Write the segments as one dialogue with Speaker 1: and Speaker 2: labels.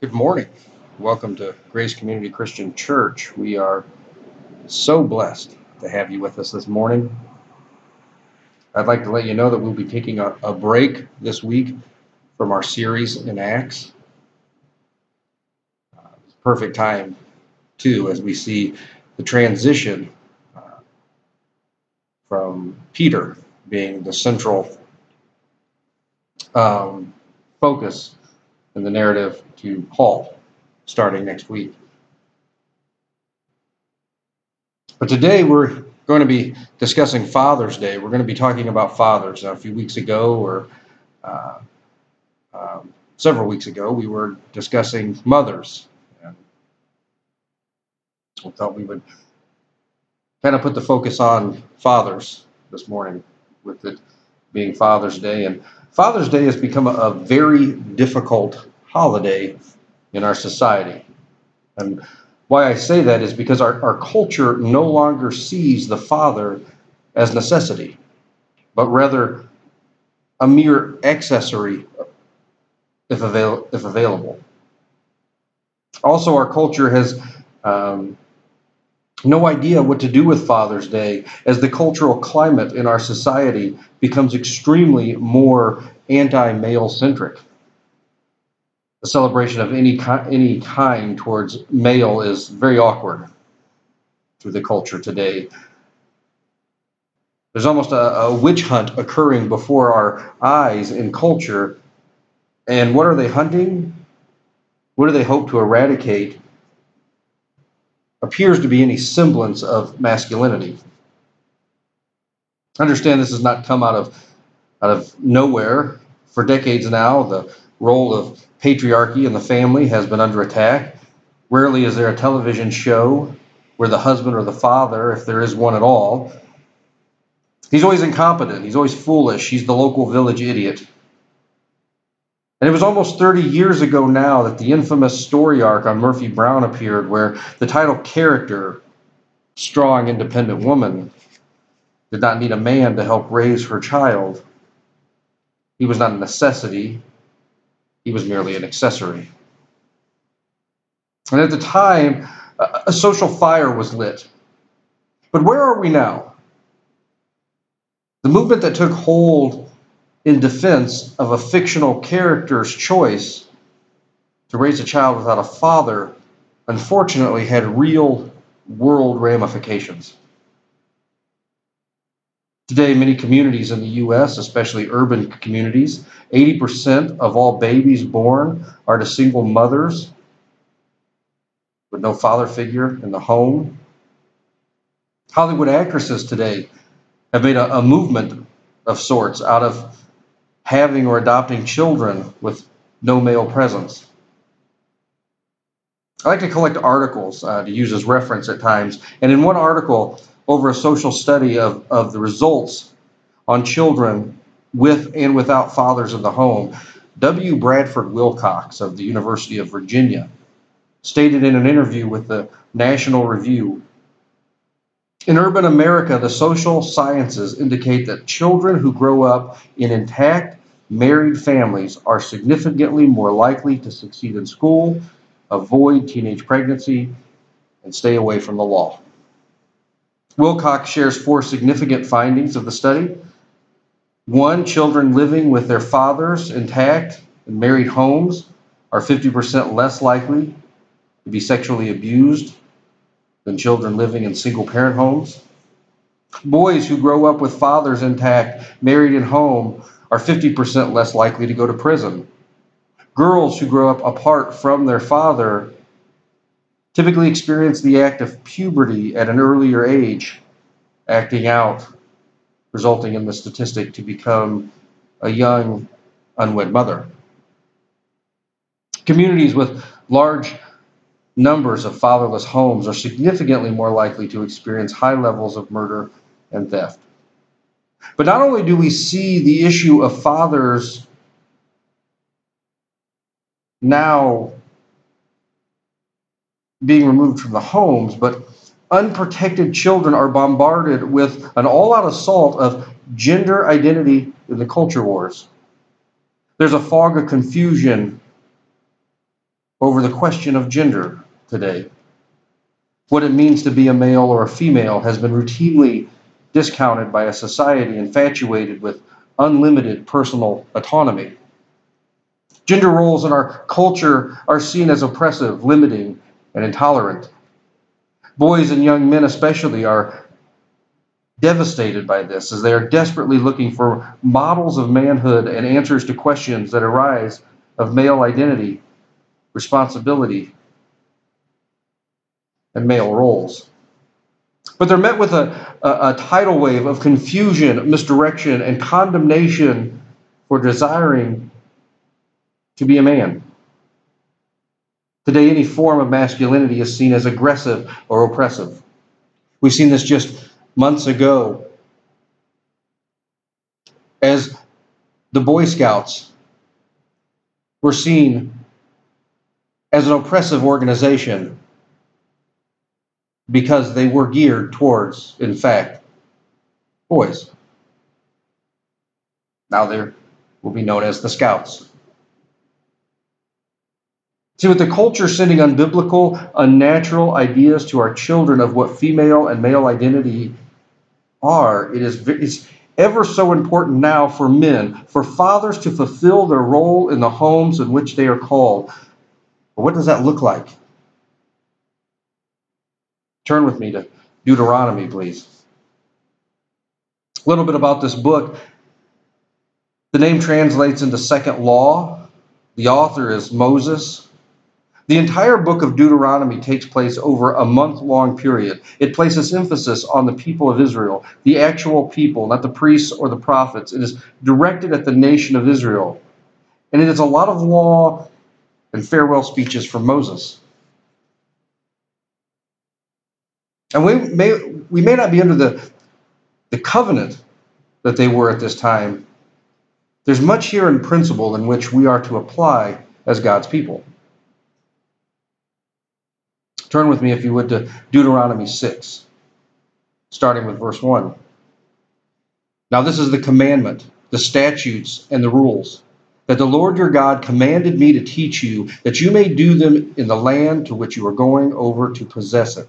Speaker 1: Good morning. Welcome to Grace Community Christian Church. We are so blessed to have you with us this morning. I'd like to let you know that we'll be taking a, a break this week from our series in Acts. Uh, perfect time, too, as we see the transition uh, from Peter being the central um, focus in the narrative to Paul starting next week. But today we're going to be discussing Father's Day. We're going to be talking about fathers. Now, a few weeks ago, or uh, um, several weeks ago, we were discussing mothers. And we thought we would kind of put the focus on fathers this morning with it being Father's Day. And Father's Day has become a, very difficult holiday in our society. And why I say that is because our, our culture no longer sees the father as necessity, but rather a mere accessory if, avail- if available. Also, our culture has um, no idea what to do with Father's Day as the cultural climate in our society becomes extremely more anti male centric the celebration of any any kind towards male is very awkward through the culture today. There's almost a, a witch hunt occurring before our eyes in culture. And what are they hunting? What do they hope to eradicate? Appears to be any semblance of masculinity. Understand this has not come out of out of nowhere. For decades now, the role of patriarchy in the family has been under attack. Rarely is there a television show where the husband or the father, if there is one at all, he's always incompetent, he's always foolish, he's the local village idiot. And it was almost 30 years ago now that the infamous story arc on Murphy Brown appeared, where the title character, strong, independent woman, did not need a man to help raise her child. He was not a necessity, he was merely an accessory. And at the time, a social fire was lit. But where are we now? The movement that took hold in defense of a fictional character's choice to raise a child without a father, unfortunately, had real world ramifications. Today, many communities in the U.S., especially urban communities, 80% of all babies born are to single mothers with no father figure in the home. Hollywood actresses today have made a, a movement of sorts out of having or adopting children with no male presence. I like to collect articles uh, to use as reference at times. And in one article, over a social study of, of the results on children with and without fathers in the home, W. Bradford Wilcox of the University of Virginia stated in an interview with the National Review In urban America, the social sciences indicate that children who grow up in intact, married families are significantly more likely to succeed in school, avoid teenage pregnancy, and stay away from the law. Wilcox shares four significant findings of the study. One, children living with their fathers intact in married homes are 50% less likely to be sexually abused than children living in single parent homes. Boys who grow up with fathers intact, married in home, are 50% less likely to go to prison. Girls who grow up apart from their father typically experience the act of puberty at an earlier age, acting out, resulting in the statistic to become a young unwed mother. Communities with large numbers of fatherless homes are significantly more likely to experience high levels of murder and theft. But not only do we see the issue of fathers now being removed from the homes, but unprotected children are bombarded with an all out assault of gender identity in the culture wars. There's a fog of confusion over the question of gender today. What it means to be a male or a female has been routinely discounted by a society infatuated with unlimited personal autonomy. Gender roles in our culture are seen as oppressive, limiting, and intolerant. Boys and young men, especially, are devastated by this as they are desperately looking for models of manhood and answers to questions that arise of male identity, responsibility, and male roles. But they're met with a, a, a, tidal wave of confusion, misdirection, and condemnation for desiring to be a man. Today, any form of masculinity is seen as aggressive or oppressive. We've seen this just months ago as the Boy Scouts were seen as an oppressive organization because they were geared towards, in fact, boys. Now they will be known as the Scouts. See, with the culture sending unbiblical, unnatural ideas to our children of what female and male identity are, it is it's ever so important now for men, for fathers to fulfill their role in the homes in which they are called. But what does that look like? Turn with me to Deuteronomy, please. A little bit about this book. The name translates into second law. The author is Moses. The entire book of Deuteronomy takes place over a month long period. It places emphasis on the people of Israel, the actual people, not the priests or the prophets. It is directed at the nation of Israel. And it is a lot of law and farewell speeches from Moses. And we may, we may not be under the, the covenant that they were at this time. There's much here in principle in which we are to apply as God's people. Turn with me, if you would, to Deuteronomy 6, starting with verse 1. Now, this is the commandment, the statutes, and the rules that the Lord your God commanded me to teach you, that you may do them in the land to which you are going over to possess it.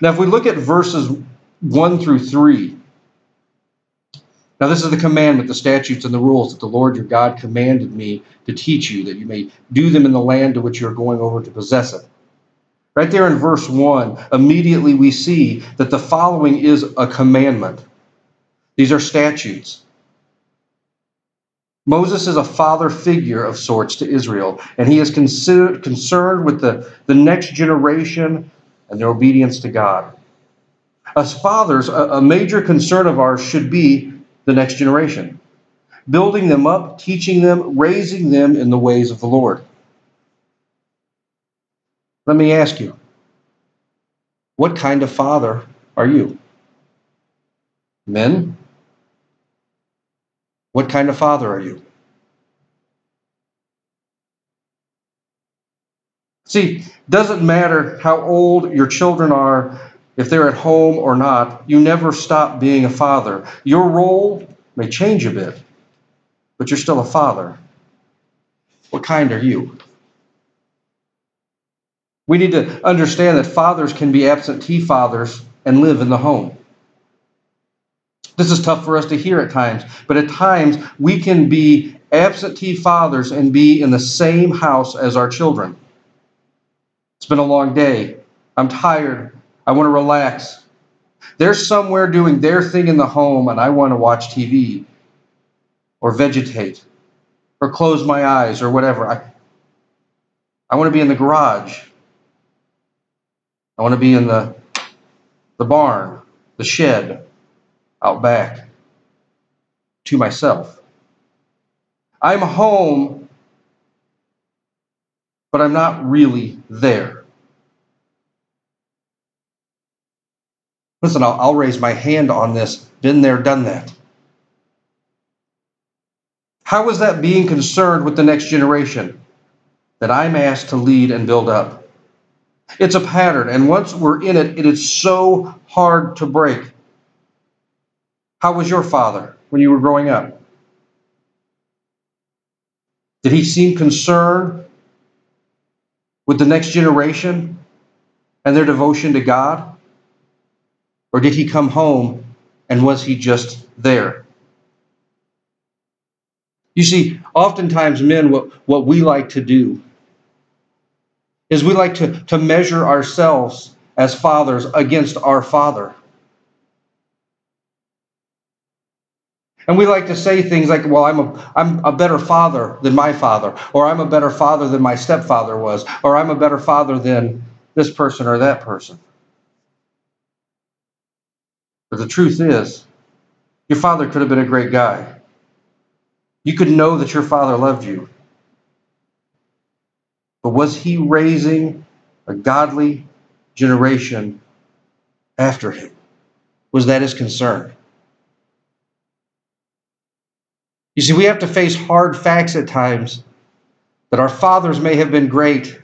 Speaker 1: Now, if we look at verses 1 through 3, now, this is the commandment, the statutes, and the rules that the Lord your God commanded me to teach you, that you may do them in the land to which you are going over to possess it. Right there in verse 1, immediately we see that the following is a commandment. These are statutes. Moses is a father figure of sorts to Israel, and he is concerned with the, the next generation and their obedience to God. As fathers, a, major concern of ours should be the next generation, building them up, teaching them, raising them in the ways of the Lord. Let me ask you, what kind of father are you? Men? What kind of father are you? See, doesn't matter how old your children are if they're at home or not, you never stop being a father. Your role may change a bit, but you're still a father. What kind are you? We need to understand that fathers can be absentee fathers and live in the home. This is tough for us to hear at times, but at times we can be absentee fathers and be in the same house as our children. It's been a long day. I'm tired. I want to relax. They're somewhere doing their thing in the home, and I want to watch TV or vegetate or close my eyes or whatever. I, I want to be in the garage. I want to be in the, the barn, the shed, out back to myself. I'm home, but I'm not really there. Listen, I'll, I'll, raise my hand on this. Been there, done that. How is that being concerned with the next generation that I'm asked to lead and build up? It's a pattern, and once we're in it, it is so hard to break. How was your father when you were growing up? Did he seem concerned with the next generation and their devotion to God? Or did he come home and was he just there? You see, oftentimes, men, what, what we like to do is we like to, to measure ourselves as fathers against our father. And we like to say things like, well, I'm a, I'm a better father than my father, or I'm a better father than my stepfather was, or I'm a better father than this person or that person. But the truth is, your father could have been a great guy. You could know that your father loved you. But was he raising a godly generation after him? Was that his concern? You see, we have to face hard facts at times that our fathers may have been great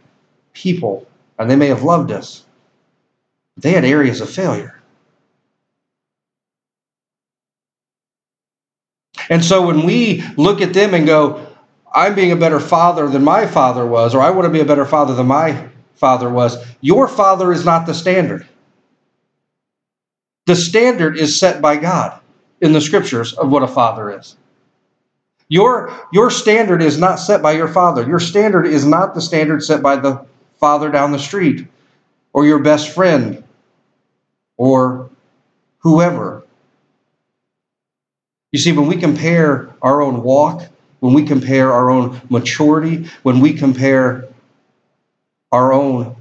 Speaker 1: people and they may have loved us. They had areas of failure. And so when we look at them and go, I'm being a better father than my father was, or I want to be a better father than my father was, your father is not the standard. The standard is set by God in the scriptures of what a father is. Your, your standard is not set by your father. Your standard is not the standard set by the father down the street or your best friend or whoever. You see, when we compare our own walk, when we compare our own maturity, when we compare our own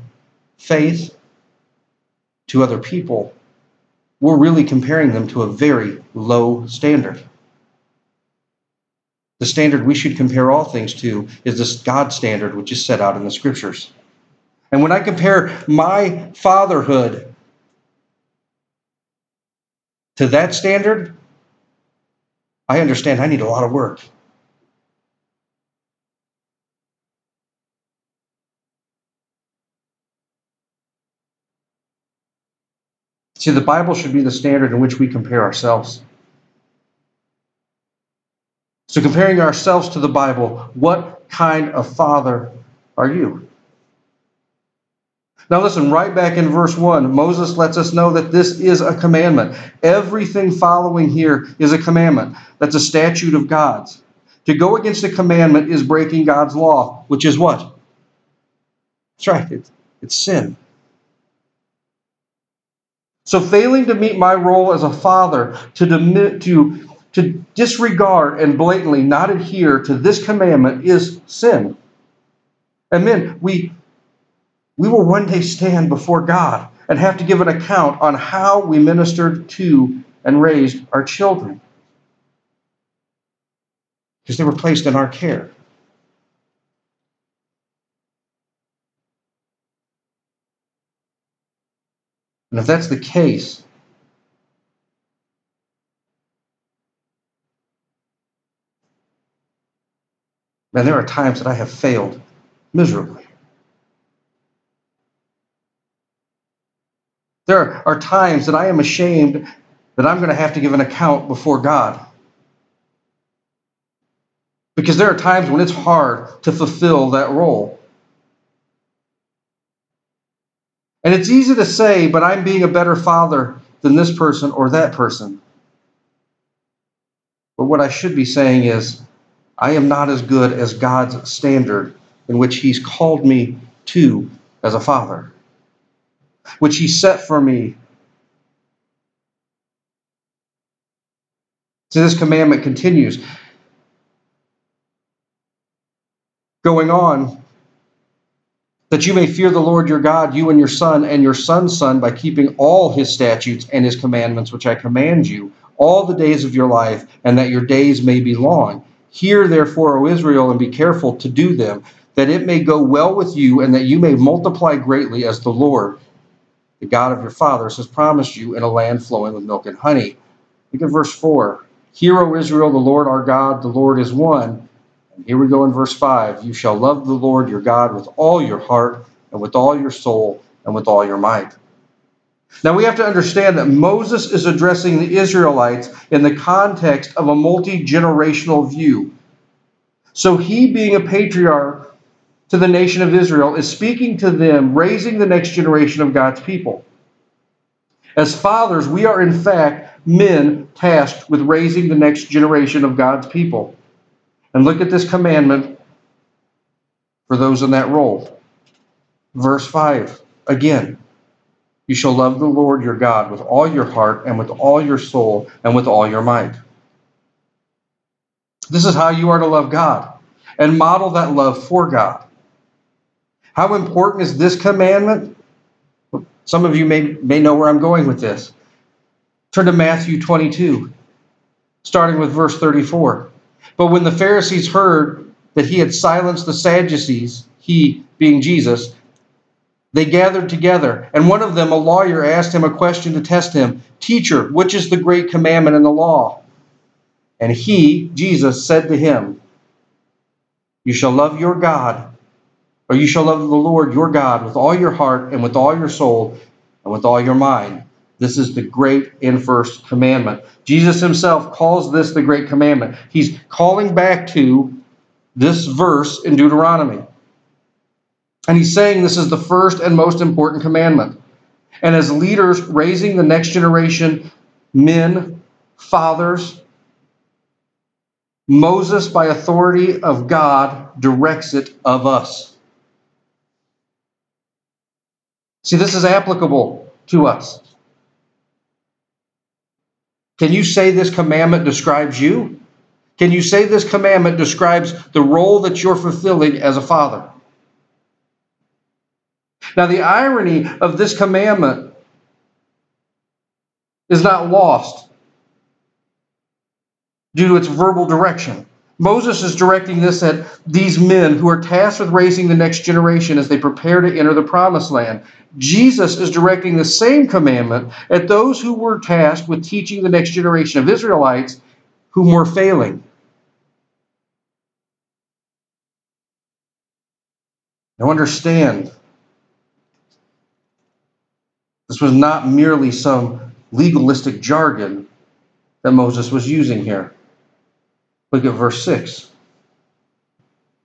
Speaker 1: faith to other people, we're really comparing them to a very low standard. The standard we should compare all things to is this God standard, which is set out in the scriptures. And when I compare my fatherhood to that standard, I understand I need a lot of work. See, the Bible should be the standard in which we compare ourselves. So, comparing ourselves to the Bible, what kind of father are you? Now, listen, right back in verse 1, Moses lets us know that this is a commandment. Everything following here is a commandment. That's a statute of God's. To go against a commandment is breaking God's law, which is what? That's right, it's, it's sin. So, failing to meet my role as a father, to, to, to disregard and blatantly not adhere to this commandment is sin. And men, we, we will one day stand before God and have to give an account on how we ministered to and raised our children. Because they were placed in our care. And if that's the case, man, there are times that I have failed miserably. There are times that I am ashamed that I'm going to have to give an account before God. Because there are times when it's hard to fulfill that role. And it's easy to say, but I'm being a better father than this person or that person. But what I should be saying is, I am not as good as God's standard in which He's called me to as a father which He set for me So this commandment continues. Going on, that you may fear the Lord your God, you and your son and your son's son, by keeping all his statutes and his commandments, which I command you, all the days of your life, and that your days may be long. Hear therefore, O Israel, and be careful to do them, that it may go well with you, and that you may multiply greatly as the Lord, the God of your fathers, has promised you in a land flowing with milk and honey. Look at verse 4. Hear, O Israel, the Lord our God, the Lord is one. And here we go in verse 5 You shall love the Lord your God with all your heart, and with all your soul, and with all your might. Now we have to understand that Moses is addressing the Israelites in the context of a multi generational view. So he, being a patriarch to the nation of Israel, is speaking to them, raising the next generation of God's people. As fathers, we are in fact men tasked with raising the next generation of God's people. And look at this commandment for those in that role. Verse 5 again. You shall love the Lord your God with all your heart and with all your soul and with all your might. This is how you are to love God and model that love for God. How important is this commandment? Some of you may, may know where I'm going with this. Turn to Matthew 22, starting with verse 34. But when the Pharisees heard that he had silenced the Sadducees, he being Jesus, they gathered together, and one of them, a lawyer, asked him a question to test him Teacher, which is the great commandment in the law? And he, Jesus, said to him, You shall love your God, or you shall love the Lord your God with all your heart, and with all your soul, and with all your mind. This is the great and first commandment. Jesus himself calls this the great commandment. He's calling back to this verse in Deuteronomy. And he's saying this is the first and most important commandment. And as leaders raising the next generation, men, fathers, Moses, by authority of God, directs it of us. See, this is applicable to us. Can you say this commandment describes you? Can you say this commandment describes the role that you're fulfilling as a father? Now, the irony of this commandment is not lost due to its verbal direction. Moses is directing this at these men who are tasked with raising the next generation as they prepare to enter the promised land. Jesus is directing the same commandment at those who were tasked with teaching the next generation of Israelites whom were failing. Now understand this was not merely some legalistic jargon that Moses was using here. Look at verse 6.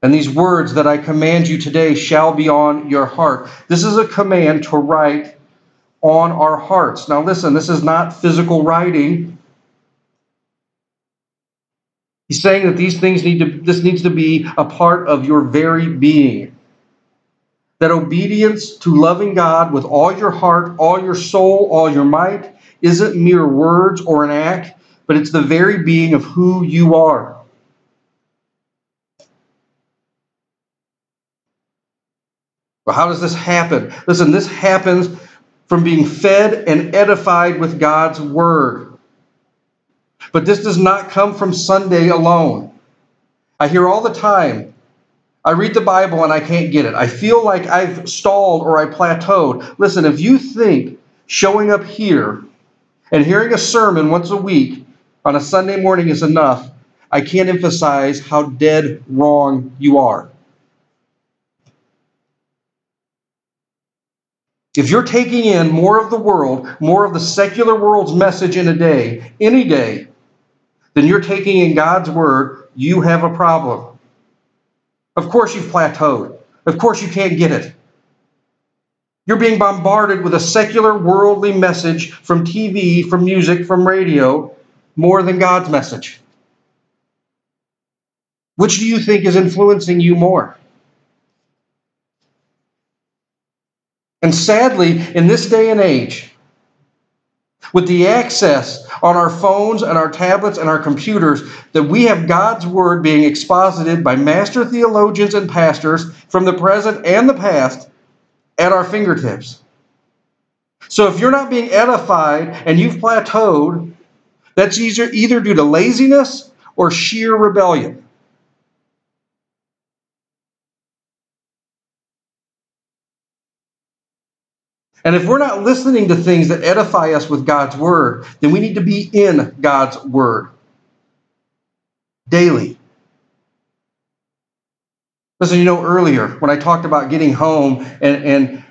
Speaker 1: And these words that I command you today shall be on your heart. This is a command to write on our hearts. Now, listen, this is not physical writing. He's saying that these things need to, this needs to be a part of your very being that obedience to loving God with all your heart, all your soul, all your might isn't mere words or an act, but it's the very being of who you are. But how does this happen? Listen, this happens from being fed and edified with God's word. But this does not come from Sunday alone. I hear all the time I read the Bible and I can't get it. I feel like I've stalled or I plateaued. Listen, if you think showing up here and hearing a sermon once a week on a Sunday morning is enough, I can't emphasize how dead wrong you are. If you're taking in more of the world, more of the secular world's message in a day, any day, than you're taking in God's word, you have a problem. Of course you've plateaued. Of course you can't get it. You're being bombarded with a secular, worldly message from TV, from music, from radio, more than God's message. Which do you think is influencing you more? And sadly, in this day and age, with the access on our phones and our tablets and our computers that we have God's Word being exposited by master theologians and pastors from the present and the past at our fingertips. So if you're not being edified and you've plateaued, that's either, either due to laziness or sheer rebellion. And if we're not listening to things that edify us with God's word, then we need to be in God's word daily. Listen, you know, earlier when I talked about getting home and, and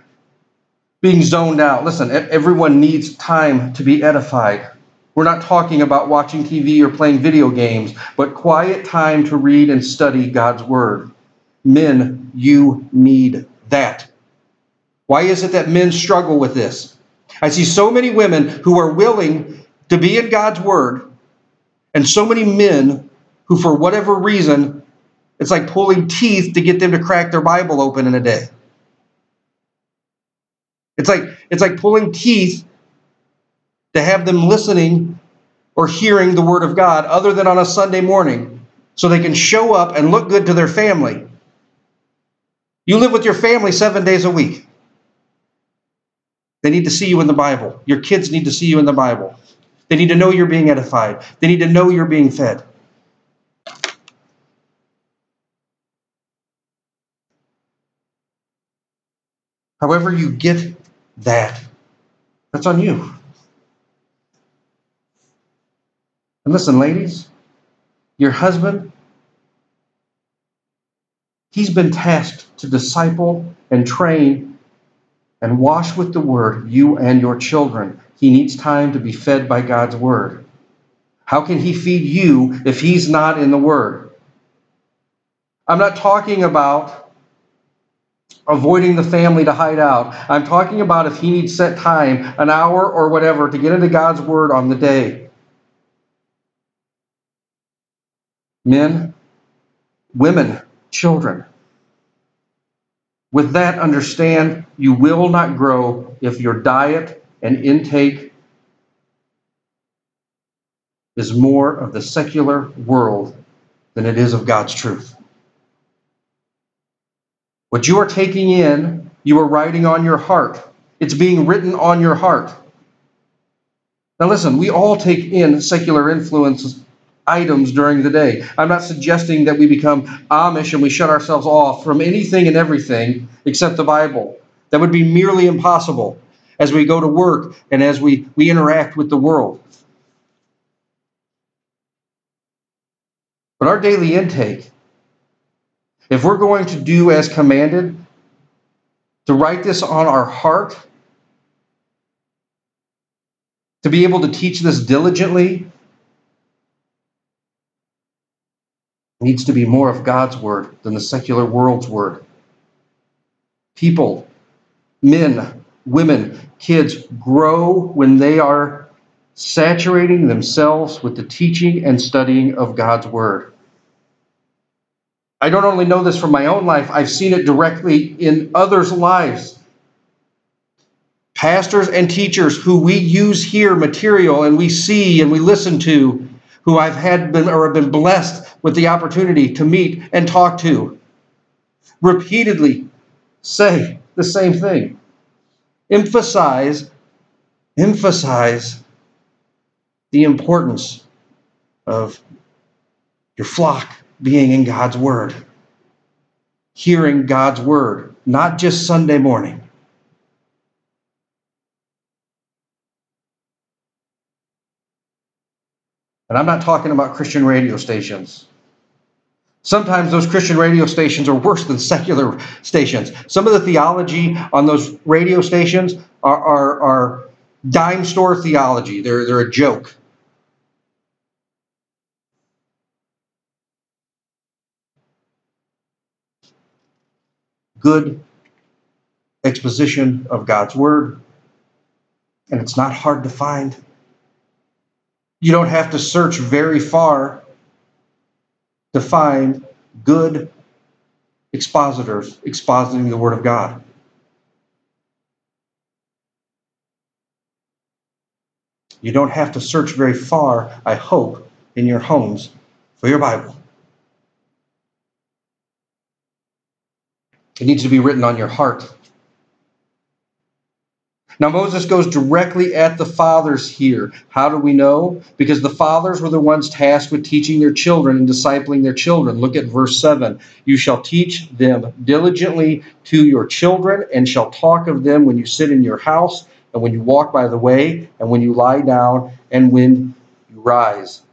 Speaker 1: being zoned out, listen, everyone needs time to be edified. We're not talking about watching TV or playing video games, but quiet time to read and study God's word. Men, you need that. Why is it that men struggle with this? I see so many women who are willing to be in God's word, and so many men who, for whatever reason, it's like pulling teeth to get them to crack their Bible open in a day. It's like it's like pulling teeth to have them listening or hearing the word of God other than on a Sunday morning so they can show up and look good to their family. You live with your family 7 days a week. They need to see you in the Bible. Your kids need to see you in the Bible. They need to know you're being edified. They need to know you're being fed. However, you get that, that's on you. And listen, ladies, your husband, he's been tasked to disciple and train and wash with the word you and your children. He needs time to be fed by God's word. How can he feed you if he's not in the word? I'm not talking about avoiding the family to hide out. I'm talking about if he needs set time, an hour or whatever, to get into God's word on the day. Men, women, children. With that, understand you will not grow if your diet and intake is more of the secular world than it is of God's truth. What you are taking in, you are writing on your heart. It's being written on your heart. Now, listen, we all take in secular influences items during the day. I'm not suggesting that we become Amish and we shut ourselves off from anything and everything except the Bible. That would be merely impossible as we go to work and as we, we interact with the world. But our daily intake, if we're going to do as commanded, to write this on our heart, to be able to teach this diligently, needs to be more of God's word than the secular world's word. People, men, women, kids grow when they are saturating themselves with the teaching and studying of God's word. I don't only know this from my own life, I've seen it directly in others' lives. Pastors and teachers who we use here material and we see and we listen to who I've had been or have been blessed with the opportunity to meet and talk to repeatedly say the same thing. Emphasize, emphasize the importance of your flock being in God's Word, hearing God's Word, not just Sunday morning. And I'm not talking about Christian radio stations. Sometimes those Christian radio stations are worse than secular stations. Some of the theology on those radio stations are, are, are dime store theology, they're, they're a joke. Good exposition of God's Word, and it's not hard to find. You don't have to search very far to find good expositors expositing the Word of God. You don't have to search very far, I hope, in your homes for your Bible. It needs to be written on your heart. Now, Moses goes directly at the fathers here. How do we know? Because the fathers were the ones tasked with teaching their children and discipling their children. Look at verse 7. You shall teach them diligently to your children, and shall talk of them when you sit in your house, and when you walk by the way, and when you lie down, and when you rise.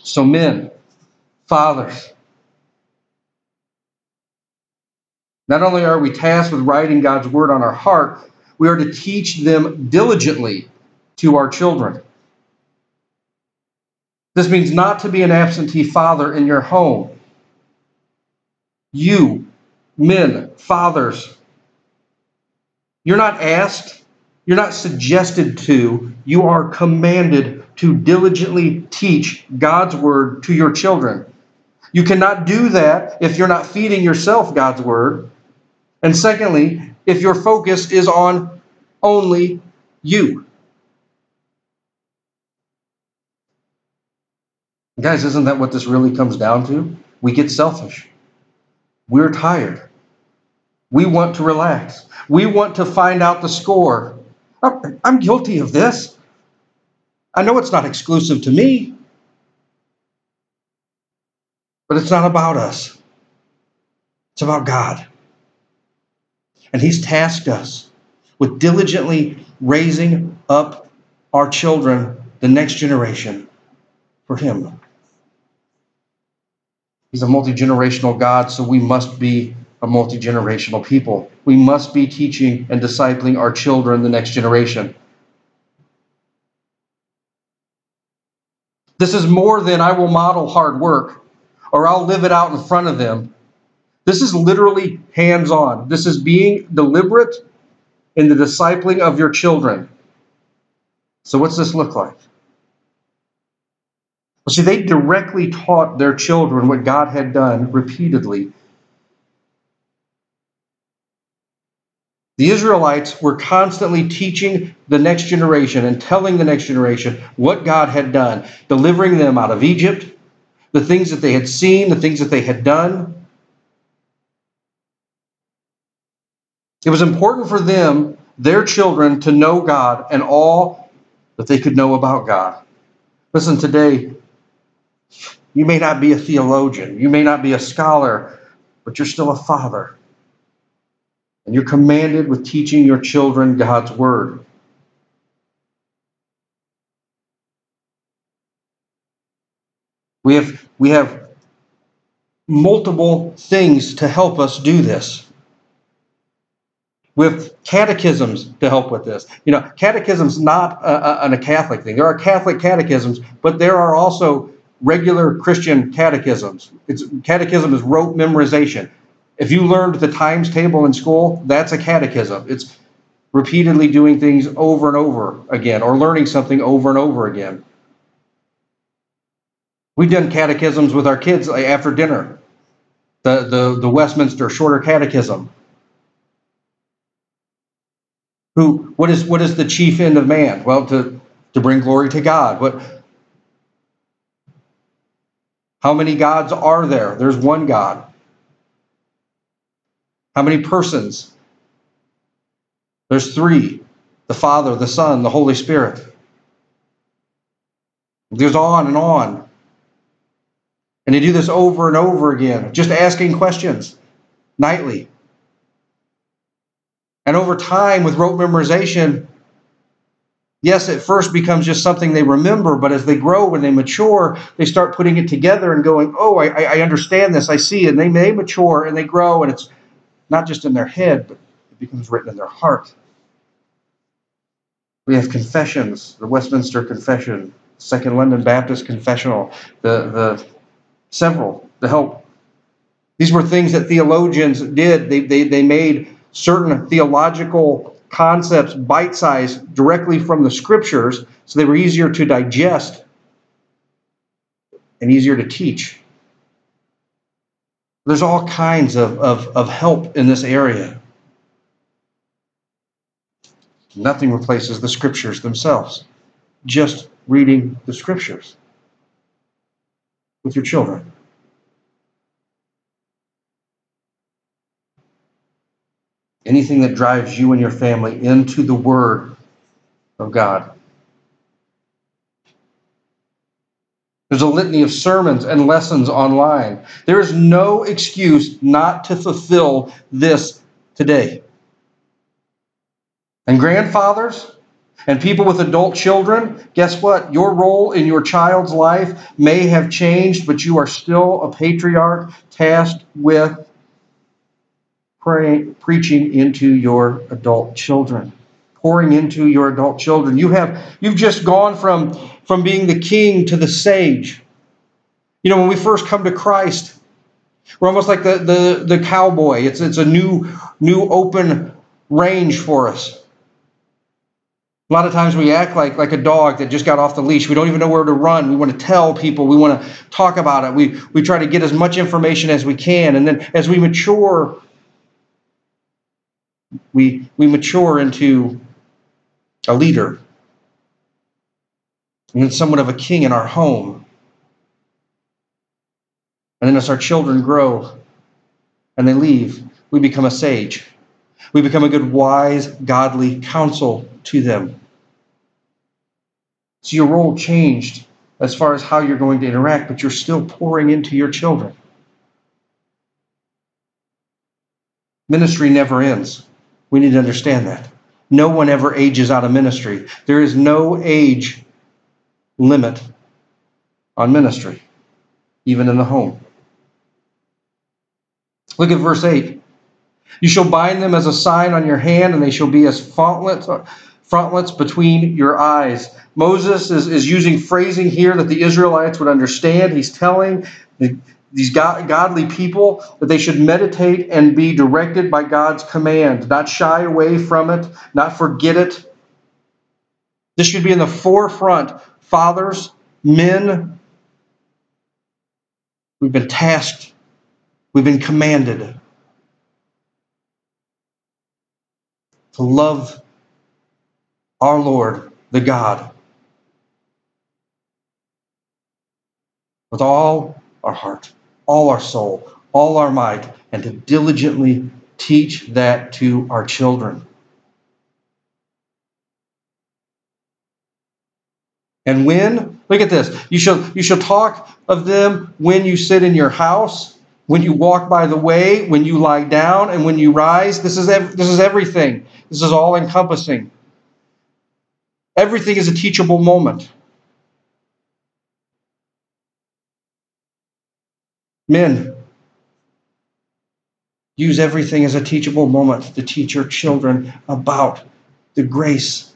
Speaker 1: So, men, fathers, not only are we tasked with writing God's word on our heart, we are to teach them diligently to our children. This means not to be an absentee father in your home. You, men, fathers, you're not asked, you're not suggested to, you are commanded to diligently teach God's word to your children. You cannot do that if you're not feeding yourself God's word. And secondly, if your focus is on only you. Guys, isn't that what this really comes down to? We get selfish. We're tired. We want to relax. We want to find out the score. I'm guilty of this. I know it's not exclusive to me, but it's not about us. It's about God. And He's tasked us with diligently raising up our children, the next generation, for Him. He's a multi generational God, so we must be a multi generational people. We must be teaching and discipling our children, the next generation. This is more than I will model hard work or I'll live it out in front of them. This is literally hands on. This is being deliberate in the discipling of your children. So, what's this look like? Well, see, they directly taught their children what God had done repeatedly. The Israelites were constantly teaching the next generation and telling the next generation what God had done, delivering them out of Egypt, the things that they had seen, the things that they had done. It was important for them, their children, to know God and all that they could know about God. Listen, today, you may not be a theologian, you may not be a scholar, but you're still a father. And you're commanded with teaching your children God's word. We have, we have multiple things to help us do this with catechisms to help with this. You know, catechism's not a, a, a, Catholic thing. There are Catholic catechisms, but there are also regular Christian catechisms. It's catechism is rote memorization. If you learned the times table in school, that's a catechism. It's repeatedly doing things over and over again, or learning something over and over again. We've done catechisms with our kids after dinner. The, the, the Westminster Shorter Catechism who what is what is the chief end of man? Well, to to bring glory to God. What? how many gods are there? There's one God. How many persons? There's three the Father, the Son, the Holy Spirit. It goes on and on. And they do this over and over again, just asking questions nightly. And over time, with rote memorization, yes, at first becomes just something they remember, but as they grow, when they mature, they start putting it together and going, oh, I, I understand this, I see. And they may mature and they grow, and it's not just in their head, but it becomes written in their heart. We have confessions, the Westminster Confession, Second London Baptist Confessional, the, the several to help. These were things that theologians did. They, they, they made certain theological concepts bite sized directly from the scriptures so they were easier to digest and easier to teach. There's all kinds of, of, of help in this area. Nothing replaces the scriptures themselves. just reading the scriptures with your children. Anything that drives you and your family into the Word of God. There's a litany of sermons and lessons online. There is no excuse not to fulfill this today. And grandfathers and people with adult children, guess what? Your role in your child's life may have changed, but you are still a patriarch tasked with praying, preaching into your adult children, pouring into your adult children. You have you've just gone from from being the king to the sage. You know, when we first come to Christ, we're almost like the the, the cowboy. It's it's a new new open range for us. A lot of times we act like, like a dog that just got off the leash. We don't even know where to run. We want to tell people. We want to talk about it. We, we try to get as much information as we can. And then as we mature, we, we mature into a leader and somewhat of a king in our home. And then as our children grow and they leave, we become a sage. We become a good, wise, godly counsel to them. So your role changed as far as how you're going to interact, but you're still pouring into your children. Ministry never ends. We need to understand that. No one ever ages out of ministry. There is no age limit on ministry, even in the home. Look at verse 8. You shall bind them as a sign on your hand, and they shall be as frontlets, frontlets between your eyes. Moses is, is using phrasing here that the Israelites would understand. He's telling the, these God, godly people that they should meditate and be directed by God's command, not shy away from it, not forget it. This should be in the forefront. Fathers, men, we've been tasked, we've been commanded to love our Lord, the God, with all our heart, all our soul, all our might, and to diligently teach that to our children. And when, look at this, you shall, you shall talk of them when you sit in your house, when you walk by the way, when you lie down, and when you rise. This is, ev- this is everything. This is all encompassing. Everything is a teachable moment. Men, use everything as a teachable moment to teach your children about the grace,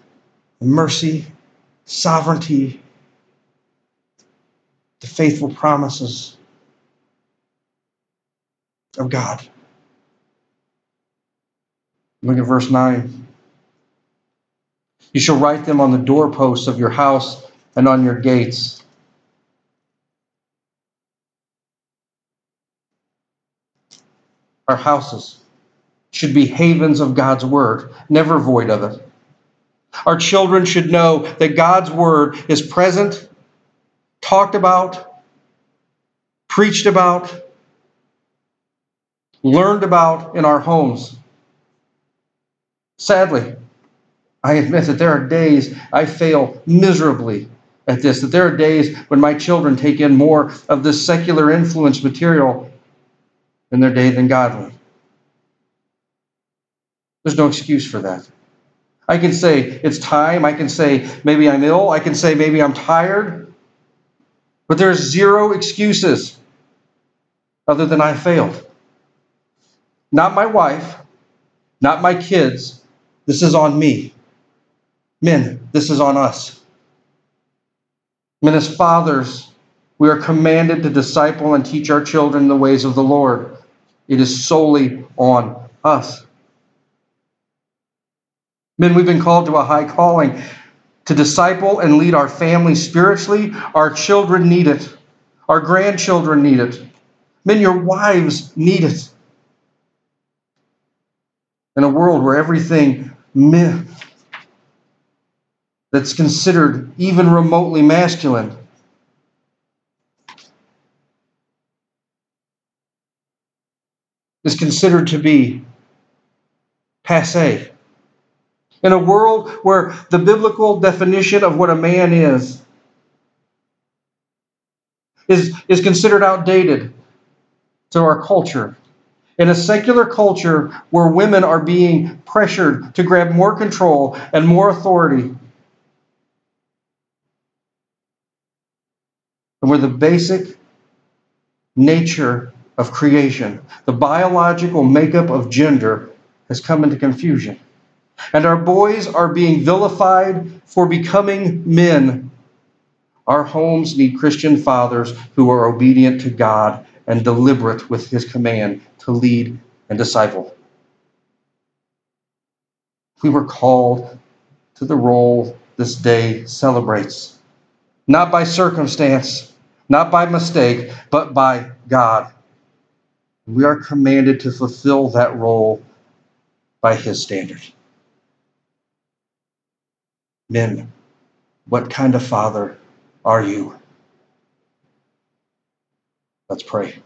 Speaker 1: mercy, sovereignty, the faithful promises of God. Look at verse 9. You shall write them on the doorposts of your house and on your gates. Our houses should be havens of God's word, never void of it. Our children should know that God's word is present, talked about, preached about, learned about in our homes. Sadly, I admit that there are days I fail miserably at this, that there are days when my children take in more of this secular influence material in their day than godly. There's no excuse for that. I can say it's time. I can say maybe I'm ill. I can say maybe I'm tired. But there's zero excuses other than I failed. Not my wife, not my kids. This is on me. Men, this is on us. Men, as fathers, we are commanded to disciple and teach our children the ways of the Lord. It is solely on us. Men, we've been called to a high calling to disciple and lead our family spiritually. Our children need it, our grandchildren need it. Men, your wives need it. In a world where everything that's considered even remotely masculine is considered to be passe. In a world where the biblical definition of what a man is is, is considered outdated to our culture. In a secular culture where women are being pressured to grab more control and more authority, and where the basic nature of creation, the biological makeup of gender, has come into confusion. And our boys are being vilified for becoming men. Our homes need Christian fathers who are obedient to God and deliberate with his command to lead and disciple. We were called to the role this day celebrates, not by circumstance, not by mistake, but by God. We are commanded to fulfill that role by his standard. Men, what kind of father are you? Let's pray.